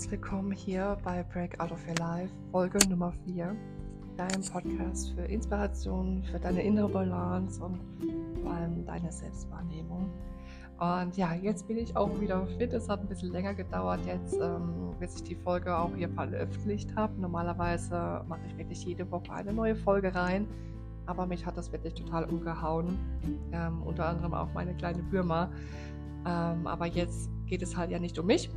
herzlich willkommen hier bei Break Out of Your Life, Folge Nummer 4, deinem Podcast für Inspiration, für deine innere Balance und vor allem deine Selbstwahrnehmung. Und ja, jetzt bin ich auch wieder fit. Es hat ein bisschen länger gedauert jetzt, ähm, bis ich die Folge auch hier veröffentlicht habe. Normalerweise mache ich wirklich jede Woche eine neue Folge rein, aber mich hat das wirklich total umgehauen. Ähm, unter anderem auch meine kleine Bürma. Ähm, aber jetzt geht es halt ja nicht um mich,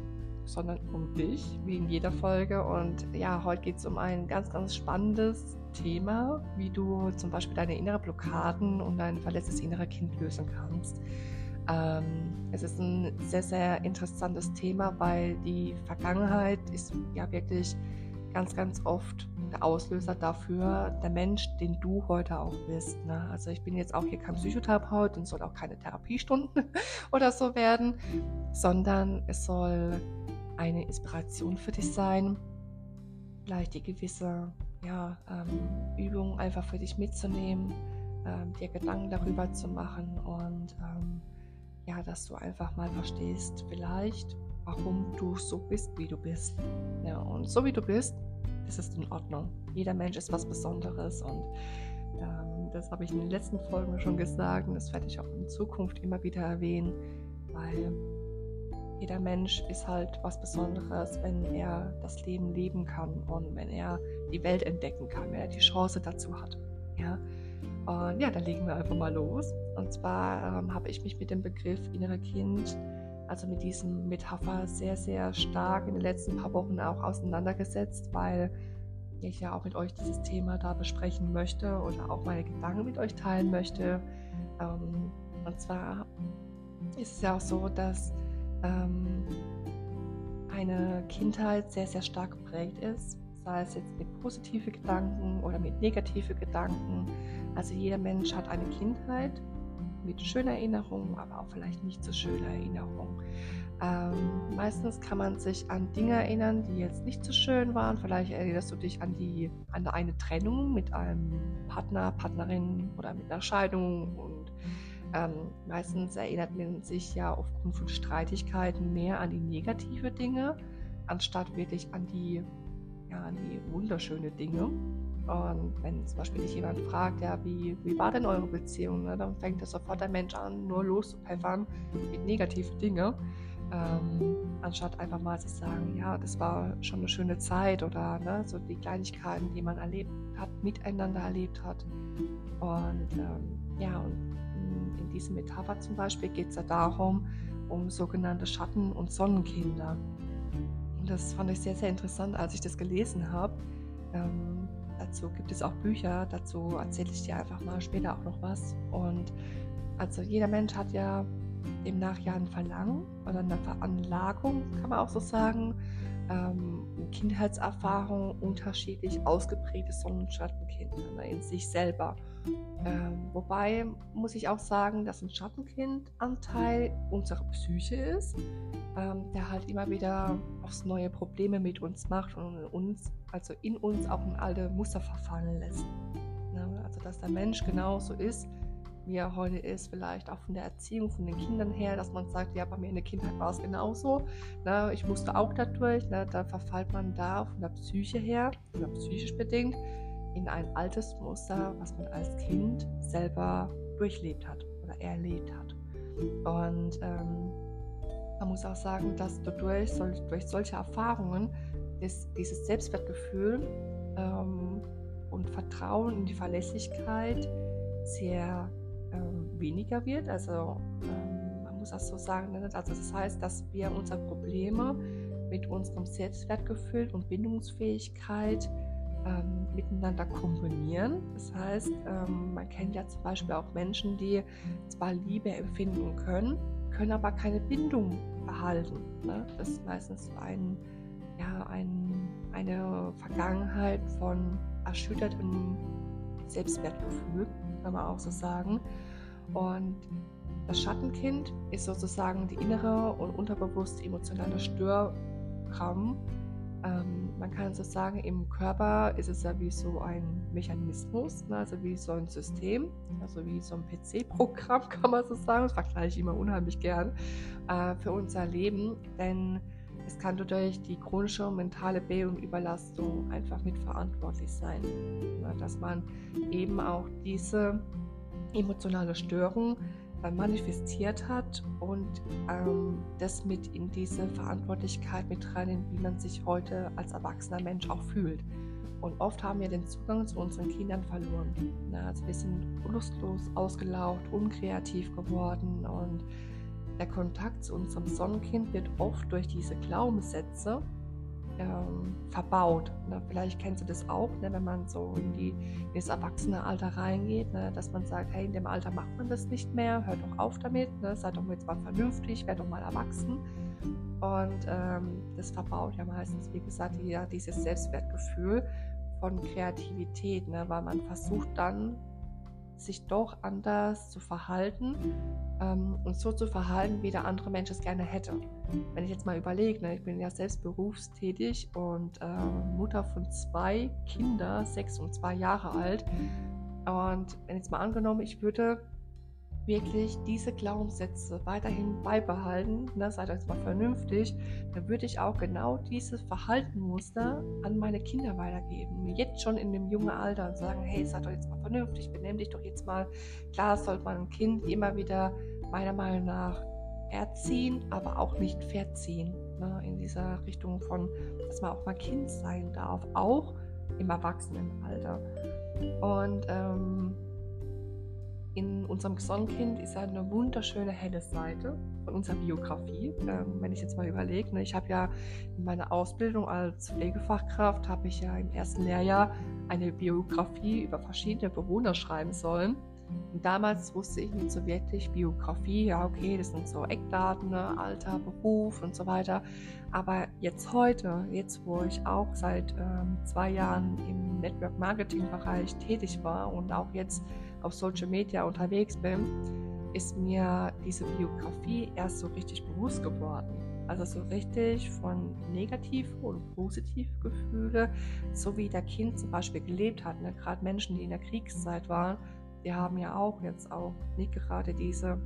sondern um dich, wie in jeder Folge. Und ja, heute geht es um ein ganz, ganz spannendes Thema, wie du zum Beispiel deine inneren Blockaden und dein verletztes innere Kind lösen kannst. Ähm, es ist ein sehr, sehr interessantes Thema, weil die Vergangenheit ist ja wirklich ganz, ganz oft der Auslöser dafür, der Mensch, den du heute auch bist. Ne? Also ich bin jetzt auch hier kein Psychotherapeut und soll auch keine Therapiestunden oder so werden, sondern es soll eine Inspiration für dich sein, vielleicht die gewisse ja, ähm, Übung einfach für dich mitzunehmen, ähm, dir Gedanken darüber zu machen und ähm, ja, dass du einfach mal verstehst, vielleicht, warum du so bist, wie du bist. Ja, und so wie du bist, ist es in Ordnung. Jeder Mensch ist was Besonderes und ähm, das habe ich in den letzten Folgen schon gesagt und das werde ich auch in Zukunft immer wieder erwähnen, weil jeder Mensch ist halt was Besonderes, wenn er das Leben leben kann und wenn er die Welt entdecken kann, wenn er die Chance dazu hat. Ja? Und ja, dann legen wir einfach mal los. Und zwar ähm, habe ich mich mit dem Begriff innere Kind, also mit diesem Metapher, sehr, sehr stark in den letzten paar Wochen auch auseinandergesetzt, weil ich ja auch mit euch dieses Thema da besprechen möchte oder auch meine Gedanken mit euch teilen möchte. Ähm, und zwar ist es ja auch so, dass ähm, eine Kindheit sehr, sehr stark geprägt ist, sei es jetzt mit positiven Gedanken oder mit negativen Gedanken. Also jeder Mensch hat eine Kindheit mit schönen Erinnerungen, aber auch vielleicht nicht so schöne Erinnerungen. Ähm, meistens kann man sich an Dinge erinnern, die jetzt nicht so schön waren. Vielleicht erinnerst du dich an die an eine Trennung mit einem Partner, Partnerin oder mit einer Scheidung und ähm, meistens erinnert man sich ja aufgrund von Streitigkeiten mehr an die negative Dinge, anstatt wirklich an die, ja, an die wunderschönen Dinge. Und wenn zum Beispiel dich jemand fragt, ja, wie, wie war denn eure Beziehung, ne, dann fängt das sofort der Mensch an, nur loszupfeffern mit negativen Dingen, ähm, anstatt einfach mal zu sagen, ja, das war schon eine schöne Zeit oder ne, so die Kleinigkeiten, die man erlebt hat, miteinander erlebt hat. Und ähm, ja, und in, diesem Metapher zum Beispiel geht es ja darum, um sogenannte Schatten- und Sonnenkinder. Und das fand ich sehr, sehr interessant, als ich das gelesen habe. Ähm, dazu gibt es auch Bücher, dazu erzähle ich dir einfach mal später auch noch was. Und also jeder Mensch hat ja demnach ja ein Verlangen oder eine Veranlagung, kann man auch so sagen, ähm, Kindheitserfahrung unterschiedlich ausgeprägte Sonnenschattenkinder ne, in sich selber. Ähm, wobei muss ich auch sagen, dass ein Schattenkindanteil unsere Psyche ist, ähm, der halt immer wieder aufs neue Probleme mit uns macht und uns, also in uns auch in alte Muster verfallen lässt. Ne? Also dass der Mensch genauso ist, wie er heute ist, vielleicht auch von der Erziehung von den Kindern her, dass man sagt, ja, bei mir in der Kindheit war es genauso. Ne? Ich musste auch dadurch, ne? da verfällt man da von der Psyche her, oder psychisch bedingt, in ein altes Muster, was man als Kind selber durchlebt hat oder erlebt hat. Und ähm, man muss auch sagen, dass dadurch, durch solche Erfahrungen, ist dieses Selbstwertgefühl ähm, und Vertrauen in die Verlässlichkeit sehr ähm, weniger wird. Also ähm, man muss das so sagen. Ne? Also das heißt, dass wir unsere Probleme mit unserem Selbstwertgefühl und Bindungsfähigkeit ähm, miteinander kombinieren. Das heißt, ähm, man kennt ja zum Beispiel auch Menschen, die zwar Liebe empfinden können, können aber keine Bindung erhalten. Ne? Das ist meistens so ein, ja, ein, eine Vergangenheit von erschüttertem Selbstwertgefühl, kann man auch so sagen. Und das Schattenkind ist sozusagen die innere und unterbewusste emotionale Störraum, ähm, man kann so sagen, im Körper ist es ja wie so ein Mechanismus, ne? also wie so ein System, also wie so ein PC-Programm, kann man so sagen. Das vergleiche ich immer unheimlich gern äh, für unser Leben, denn es kann durch die chronische mentale Be- und Überlastung einfach mitverantwortlich sein, dass man eben auch diese emotionale Störung dann manifestiert hat und ähm, das mit in diese Verantwortlichkeit mit rein, wie man sich heute als erwachsener Mensch auch fühlt. Und oft haben wir den Zugang zu unseren Kindern verloren. Also wir sind lustlos, ausgelaugt, unkreativ geworden und der Kontakt zu unserem Sonnenkind wird oft durch diese Glaubenssätze ähm, verbaut. Ne? Vielleicht kennst du das auch, ne? wenn man so in, die, in das Erwachsene-Alter reingeht, ne? dass man sagt, hey, in dem Alter macht man das nicht mehr, hört doch auf damit, ne? sei doch jetzt mal vernünftig, werd doch mal erwachsen. Und ähm, das verbaut ja meistens, wie gesagt, ja, dieses Selbstwertgefühl von Kreativität, ne? weil man versucht dann sich doch anders zu verhalten ähm, und so zu verhalten, wie der andere Mensch es gerne hätte. Wenn ich jetzt mal überlege, ne, ich bin ja selbst berufstätig und äh, Mutter von zwei Kindern, sechs und zwei Jahre alt. Und wenn jetzt mal angenommen, ich würde wirklich diese Glaubenssätze weiterhin beibehalten, ne, seid euch mal vernünftig, dann würde ich auch genau dieses Verhaltenmuster an meine Kinder weitergeben. Jetzt schon in dem jungen Alter und sagen, hey, seid doch jetzt mal vernünftig, benimm dich doch jetzt mal. Klar sollte man ein Kind immer wieder meiner Meinung nach erziehen, aber auch nicht verziehen. Ne, in dieser Richtung von, dass man auch mal Kind sein darf, auch im Erwachsenenalter. Und ähm, in unserem Sonnenkind ist eine wunderschöne helle Seite von unserer Biografie. Ähm, wenn ich jetzt mal überlege, ne, ich habe ja in meiner Ausbildung als Pflegefachkraft, habe ich ja im ersten Lehrjahr eine Biografie über verschiedene Bewohner schreiben sollen. Und damals wusste ich nicht so wirklich Biografie, ja okay, das sind so Eckdaten, ne, Alter, Beruf und so weiter. Aber jetzt heute, jetzt wo ich auch seit ähm, zwei Jahren im Network Marketing Bereich tätig war und auch jetzt auf Social Media unterwegs bin, ist mir diese Biografie erst so richtig bewusst geworden. Also so richtig von negativen und positiven Gefühle, so wie der Kind zum Beispiel gelebt hat. Ne? Gerade Menschen, die in der Kriegszeit waren, die haben ja auch jetzt auch nicht gerade diese,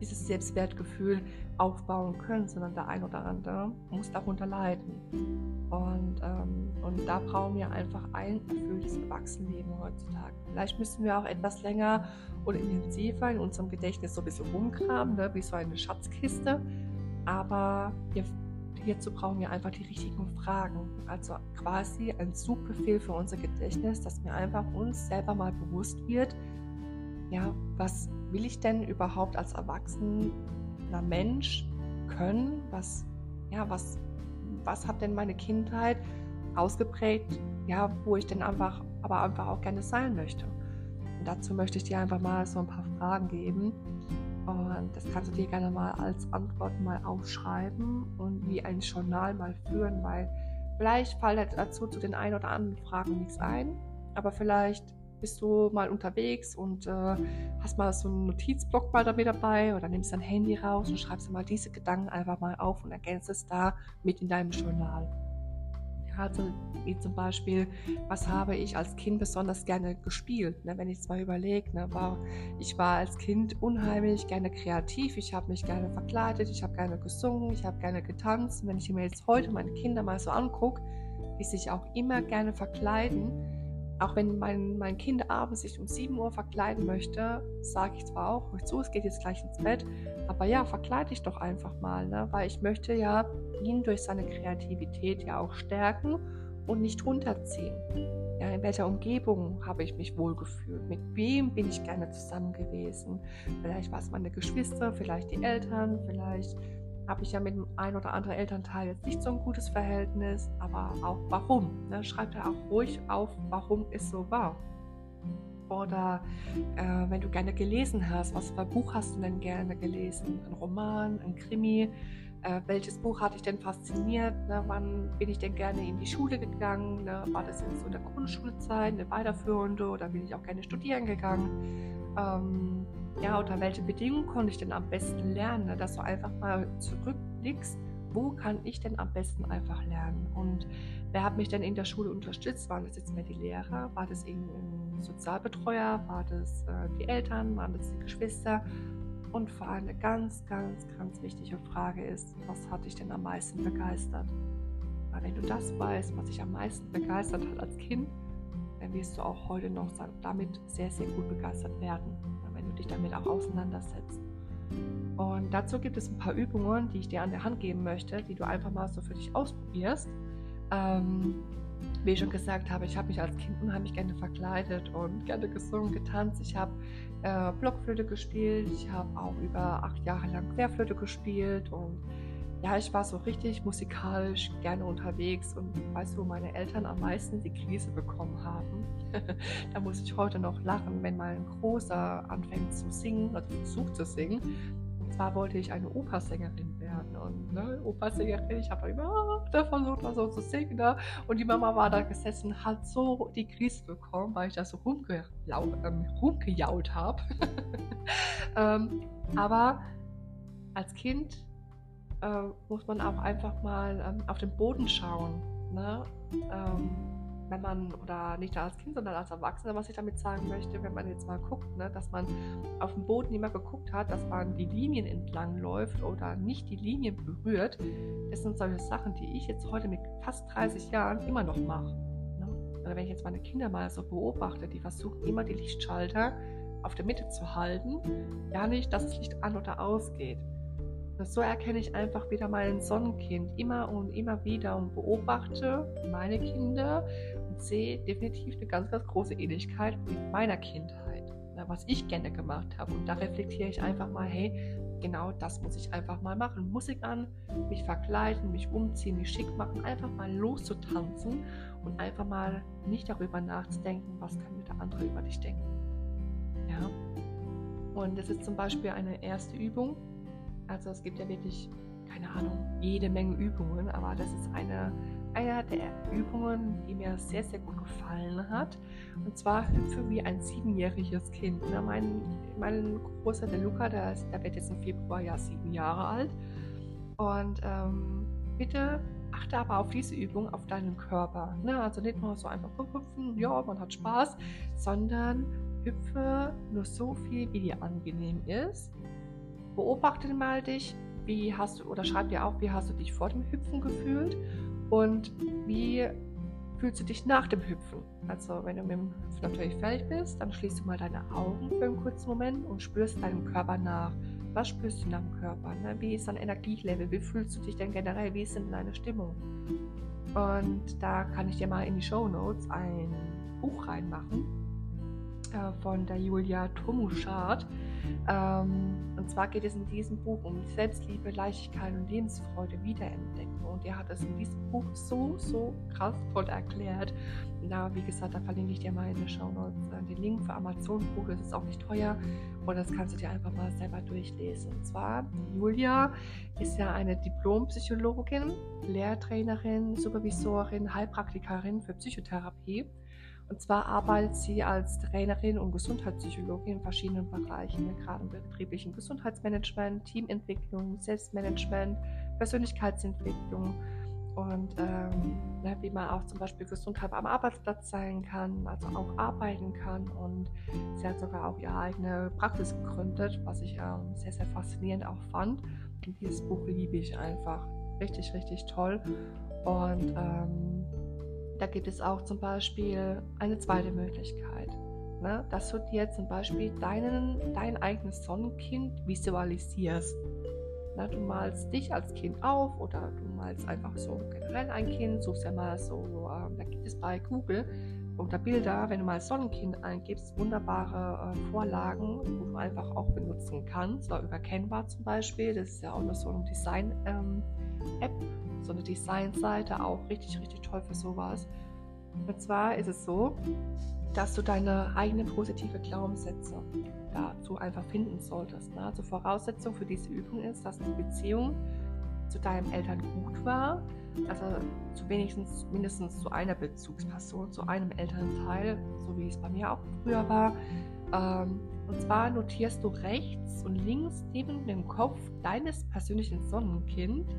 dieses Selbstwertgefühl aufbauen können, sondern der ein oder andere muss darunter leiden. Und, ähm, und da brauchen wir einfach ein erfülltes Erwachsenenleben heutzutage. Vielleicht müssen wir auch etwas länger und intensiver in unserem Gedächtnis so ein bisschen rumkramen, ne, wie so eine Schatzkiste. Aber wir, hierzu brauchen wir einfach die richtigen Fragen. Also quasi ein Suchbefehl für unser Gedächtnis, dass mir einfach uns selber mal bewusst wird, ja, was will ich denn überhaupt als erwachsener Mensch können? Was, ja, was, was hat denn meine Kindheit ausgeprägt, ja, wo ich denn einfach, aber einfach auch gerne sein möchte? Und dazu möchte ich dir einfach mal so ein paar Fragen geben. Und das kannst du dir gerne mal als Antwort mal aufschreiben und wie ein Journal mal führen, weil vielleicht fällt dazu zu den ein oder anderen Fragen nichts ein, aber vielleicht bist du mal unterwegs und äh, hast mal so einen Notizblock mal damit dabei oder nimmst dein Handy raus und schreibst mal diese Gedanken einfach mal auf und ergänzt es da mit in deinem Journal. Also wie zum Beispiel, was habe ich als Kind besonders gerne gespielt? Ne, wenn ich es mal überlege, ne, war, ich war als Kind unheimlich gerne kreativ, ich habe mich gerne verkleidet, ich habe gerne gesungen, ich habe gerne getanzt. Und wenn ich mir jetzt heute meine Kinder mal so angucke, die sich auch immer gerne verkleiden, auch wenn mein, mein Kind abends sich um 7 Uhr verkleiden möchte, sage ich zwar auch, zu, es geht jetzt gleich ins Bett, aber ja, verkleide ich doch einfach mal, ne? weil ich möchte ja ihn durch seine Kreativität ja auch stärken und nicht runterziehen. Ja, in welcher Umgebung habe ich mich wohlgefühlt? Mit wem bin ich gerne zusammen gewesen? Vielleicht war es meine Geschwister, vielleicht die Eltern, vielleicht habe ich ja mit dem ein oder anderen Elternteil jetzt nicht so ein gutes Verhältnis, aber auch warum. Ne? Schreib da auch ruhig auf, warum es so war. Oder äh, wenn du gerne gelesen hast, was für ein Buch hast du denn gerne gelesen? Ein Roman, ein Krimi? Äh, welches Buch hat dich denn fasziniert? Ne? Wann bin ich denn gerne in die Schule gegangen? Ne? War das in so der Grundschulzeit, eine weiterführende oder bin ich auch gerne studieren gegangen? Ähm, ja, unter welche Bedingungen konnte ich denn am besten lernen? Ne? Dass du einfach mal zurückblickst, wo kann ich denn am besten einfach lernen? Und wer hat mich denn in der Schule unterstützt? Waren das jetzt mehr die Lehrer? War das ein Sozialbetreuer? War das äh, die Eltern? Waren das die Geschwister? Und vor allem eine ganz, ganz, ganz wichtige Frage ist, was hat dich denn am meisten begeistert? Weil wenn du das weißt, was dich am meisten begeistert hat als Kind, dann wirst du auch heute noch damit sehr, sehr gut begeistert werden, dich damit auch auseinandersetzt. Und dazu gibt es ein paar Übungen, die ich dir an der Hand geben möchte, die du einfach mal so für dich ausprobierst. Ähm, wie ich schon gesagt habe, ich habe mich als Kind unheimlich gerne verkleidet und gerne gesungen, getanzt. Ich habe äh, Blockflöte gespielt. Ich habe auch über acht Jahre lang Querflöte gespielt und ja, ich war so richtig musikalisch gerne unterwegs und weißt du, wo meine Eltern am meisten die Krise bekommen haben? da muss ich heute noch lachen, wenn mal ein Großer anfängt zu singen, also versucht zu singen. Und zwar wollte ich eine Opersängerin werden. Und ne, Opersängerin, ich habe immer versucht, so zu singen. Ne? Und die Mama war da gesessen, hat so die Krise bekommen, weil ich da so ähm, rumgejault habe. ähm, aber als Kind äh, muss man auch einfach mal ähm, auf den Boden schauen. Ne? Ähm, wenn man, oder nicht als Kind, sondern als Erwachsener, was ich damit sagen möchte, wenn man jetzt mal guckt, ne, dass man auf dem Boden immer geguckt hat, dass man die Linien entlang läuft oder nicht die Linien berührt, das sind solche Sachen, die ich jetzt heute mit fast 30 Jahren immer noch mache. Ne? Oder wenn ich jetzt meine Kinder mal so beobachte, die versuchen immer die Lichtschalter auf der Mitte zu halten, ja nicht, dass das Licht an oder ausgeht. So erkenne ich einfach wieder mein Sonnenkind immer und immer wieder und beobachte meine Kinder und sehe definitiv eine ganz, ganz große Ähnlichkeit mit meiner Kindheit, was ich gerne gemacht habe. Und da reflektiere ich einfach mal, hey, genau das muss ich einfach mal machen. Musik an, mich verkleiden, mich umziehen, mich schick machen, einfach mal loszutanzen und einfach mal nicht darüber nachzudenken, was könnte der andere über dich denken. Ja. Und das ist zum Beispiel eine erste Übung, also es gibt ja wirklich, keine Ahnung, jede Menge Übungen, aber das ist eine, eine der Übungen, die mir sehr, sehr gut gefallen hat. Und zwar hüpfe wie ein siebenjähriges Kind. Na, mein, mein großer, der Luca, der, der wird jetzt im Februar ja sieben Jahre alt. Und ähm, bitte achte aber auf diese Übung auf deinen Körper. Ne? Also nicht nur so einfach hüpfen, ja, man hat Spaß, sondern hüpfe nur so viel, wie dir angenehm ist beobachte mal dich, wie hast du, oder schreib dir auch, wie hast du dich vor dem Hüpfen gefühlt und wie fühlst du dich nach dem Hüpfen. Also wenn du mit dem Hüpfen natürlich fertig bist, dann schließt du mal deine Augen für einen kurzen Moment und spürst deinem Körper nach. Was spürst du nach dem Körper? Ne? Wie ist dein Energielevel? Wie fühlst du dich denn generell? Wie ist denn deine Stimmung? Und da kann ich dir mal in die Show Notes ein Buch reinmachen äh, von der Julia Tomuschardt. Ähm, und zwar geht es in diesem Buch um Selbstliebe, Leichtigkeit und Lebensfreude wiederentdecken. Und er hat es in diesem Buch so, so kraftvoll erklärt. Na, wie gesagt, da verlinke ich dir mal in der Show Notes äh, den Link für Amazon-Buch. Das ist auch nicht teuer. Und das kannst du dir einfach mal selber durchlesen. Und zwar, Julia ist ja eine Diplompsychologin, Lehrtrainerin, Supervisorin, Heilpraktikerin für Psychotherapie. Und zwar arbeitet sie als Trainerin und Gesundheitspsychologin in verschiedenen Bereichen, ne, gerade im betrieblichen Gesundheitsmanagement, Teamentwicklung, Selbstmanagement, Persönlichkeitsentwicklung und ähm, ne, wie man auch zum Beispiel Gesundheit am Arbeitsplatz sein kann, also auch arbeiten kann. Und sie hat sogar auch ihre eigene Praxis gegründet, was ich ähm, sehr, sehr faszinierend auch fand. Und dieses Buch liebe ich einfach. Richtig, richtig toll. Und ähm, da gibt es auch zum Beispiel eine zweite Möglichkeit, ne? dass du dir zum Beispiel deinen, dein eigenes Sonnenkind visualisierst. Ne? Du malst dich als Kind auf oder du malst einfach so generell ein Kind, suchst ja mal so, äh, da gibt es bei Google unter Bilder, wenn du mal Sonnenkind eingibst, wunderbare äh, Vorlagen, wo du einfach auch benutzen kannst, so über Canva zum Beispiel, das ist ja auch noch so eine Design-App, ähm, so eine Designseite, auch richtig, richtig toll für sowas. Und zwar ist es so, dass du deine eigenen positive Glaubenssätze dazu einfach finden solltest. Ne? Also Voraussetzung für diese Übung ist, dass die Beziehung zu deinen Eltern gut war, also zu wenigstens mindestens zu einer Bezugsperson, zu einem Elternteil, so wie es bei mir auch früher war. Ähm, und zwar notierst du rechts und links neben dem Kopf deines persönlichen Sonnenkind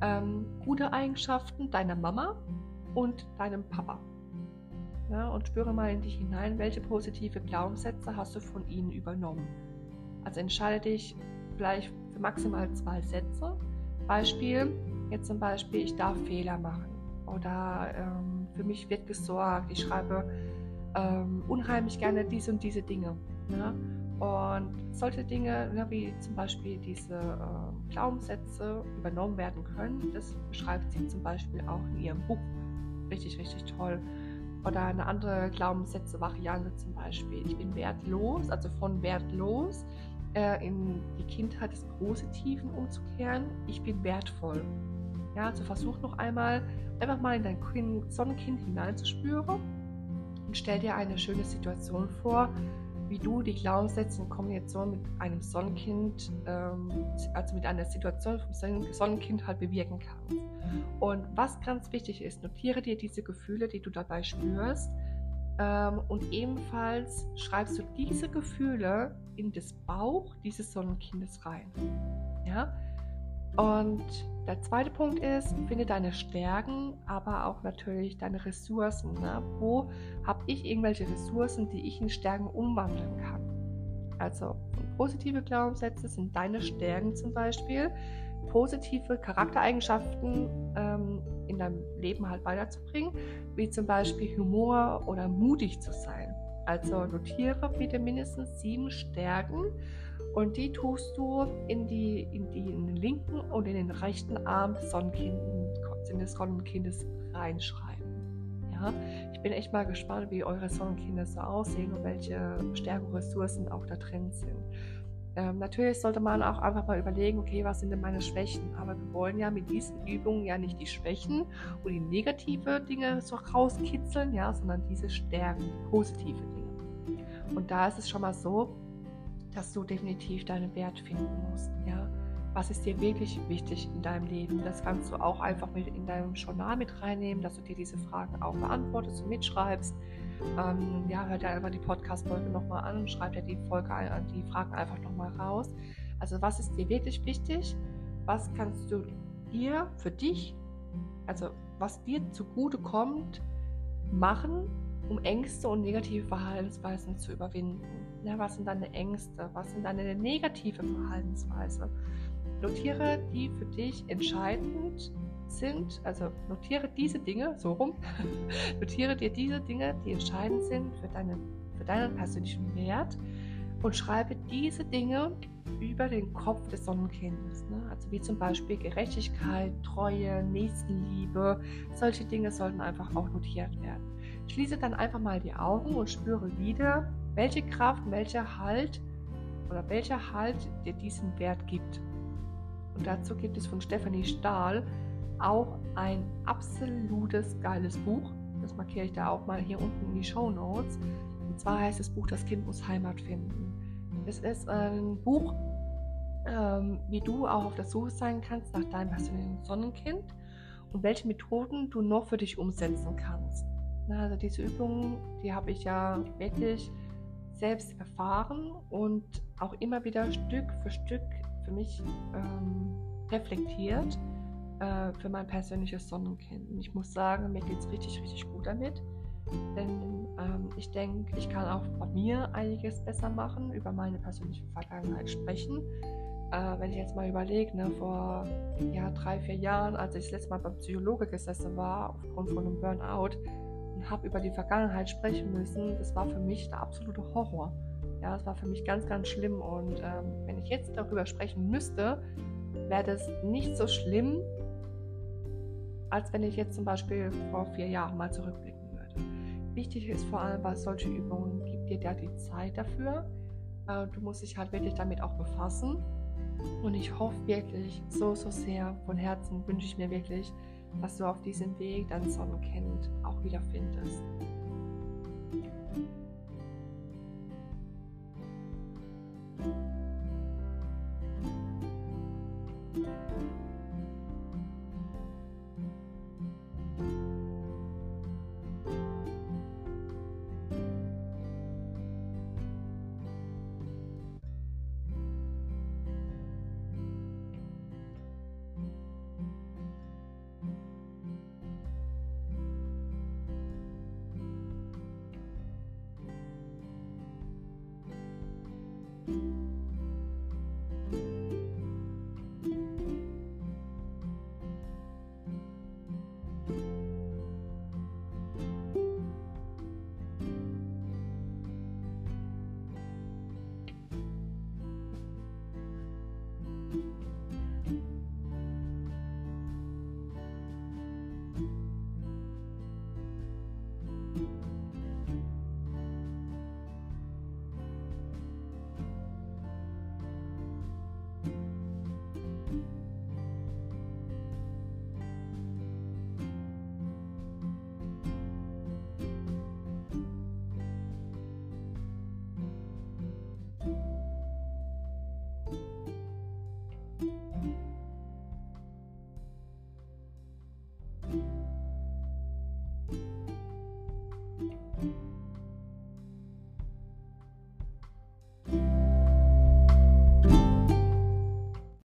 ähm, gute Eigenschaften deiner Mama und deinem Papa. Ja, und spüre mal in dich hinein, welche positive Glaubenssätze hast du von ihnen übernommen. Also entscheide dich vielleicht für maximal zwei Sätze. Beispiel, jetzt zum Beispiel, ich darf Fehler machen oder ähm, für mich wird gesorgt. Ich schreibe ähm, unheimlich gerne diese und diese Dinge. Ne? Und solche Dinge, wie zum Beispiel diese äh, Glaubenssätze übernommen werden können, das beschreibt sie zum Beispiel auch in ihrem Buch. Richtig, richtig toll. Oder eine andere Glaubenssätze-Variante zum Beispiel. Ich bin wertlos, also von wertlos äh, in die Kindheit des Positiven umzukehren. Ich bin wertvoll. Ja, also versuch noch einmal, einfach mal in dein kind, Sonnenkind hineinzuspüren und stell dir eine schöne Situation vor, wie du die Glaubenssätze in Kombination mit einem Sonnenkind, ähm, also mit einer Situation vom Sonnenkind halt bewirken kannst. Und was ganz wichtig ist, notiere dir diese Gefühle, die du dabei spürst. Ähm, und ebenfalls schreibst du diese Gefühle in das Bauch dieses Sonnenkindes rein. Ja? Und der zweite Punkt ist, finde deine Stärken, aber auch natürlich deine Ressourcen. Ne? Wo habe ich irgendwelche Ressourcen, die ich in Stärken umwandeln kann? Also positive Glaubenssätze sind deine Stärken zum Beispiel, positive Charaktereigenschaften ähm, in deinem Leben halt weiterzubringen, wie zum Beispiel Humor oder mutig zu sein. Also notiere bitte mindestens sieben Stärken und die tust du in, die, in, die, in den linken und in den rechten Arm des Sonnenkindes reinschreiben. Ja? Ich bin echt mal gespannt, wie eure Sonnenkinder so aussehen und welche Stärken und Ressourcen auch da drin sind. Ähm, natürlich sollte man auch einfach mal überlegen, okay, was sind denn meine Schwächen? Aber wir wollen ja mit diesen Übungen ja nicht die Schwächen und die negative Dinge so rauskitzeln, ja, sondern diese Stärken, positive Dinge. Und da ist es schon mal so, dass du definitiv deinen Wert finden musst. Ja? Was ist dir wirklich wichtig in deinem Leben? Das kannst du auch einfach mit in deinem Journal mit reinnehmen, dass du dir diese Fragen auch beantwortest und mitschreibst. Ähm, ja, hör dir einfach die Podcast-Folge nochmal an und schreib dir die, Folge, die Fragen einfach nochmal raus. Also was ist dir wirklich wichtig? Was kannst du dir für dich, also was dir zugute kommt, machen, um Ängste und negative Verhaltensweisen zu überwinden. Ja, was sind deine Ängste? Was sind deine negative Verhaltensweise? Notiere die für dich entscheidend sind, also notiere diese Dinge, so rum, notiere dir diese Dinge, die entscheidend sind für, deine, für deinen persönlichen Wert und schreibe diese Dinge über den Kopf des Sonnenkindes. Ne? Also wie zum Beispiel Gerechtigkeit, Treue, Nächstenliebe. Solche Dinge sollten einfach auch notiert werden. Schließe dann einfach mal die Augen und spüre wieder, welche Kraft, welcher Halt oder welcher Halt dir diesen Wert gibt. Und dazu gibt es von Stephanie Stahl auch ein absolutes geiles Buch. Das markiere ich da auch mal hier unten in die Show Notes. Und zwar heißt das Buch Das Kind muss Heimat finden. Es ist ein Buch, ähm, wie du auch auf der Suche sein kannst nach deinem persönlichen Sonnenkind und welche Methoden du noch für dich umsetzen kannst. Also diese Übungen, die habe ich ja wirklich selbst erfahren und auch immer wieder Stück für Stück für mich ähm, reflektiert äh, für mein persönliches Sonnenkind. Und ich muss sagen, mir geht es richtig, richtig gut damit. Denn ähm, ich denke, ich kann auch bei mir einiges besser machen, über meine persönliche Vergangenheit sprechen. Äh, wenn ich jetzt mal überlege, ne, vor ja, drei, vier Jahren, als ich das letzte Mal beim Psychologe gesessen war, aufgrund von einem Burnout, und habe über die Vergangenheit sprechen müssen, das war für mich der absolute Horror. Ja, das war für mich ganz, ganz schlimm. Und ähm, wenn ich jetzt darüber sprechen müsste, wäre das nicht so schlimm, als wenn ich jetzt zum Beispiel vor vier Jahren mal zurückblicken würde. Wichtig ist vor allem bei solchen Übungen, gib dir da die Zeit dafür. Äh, du musst dich halt wirklich damit auch befassen. Und ich hoffe wirklich so, so sehr, von Herzen wünsche ich mir wirklich, dass du auf diesem Weg dein Sonnenkind auch wiederfindest. you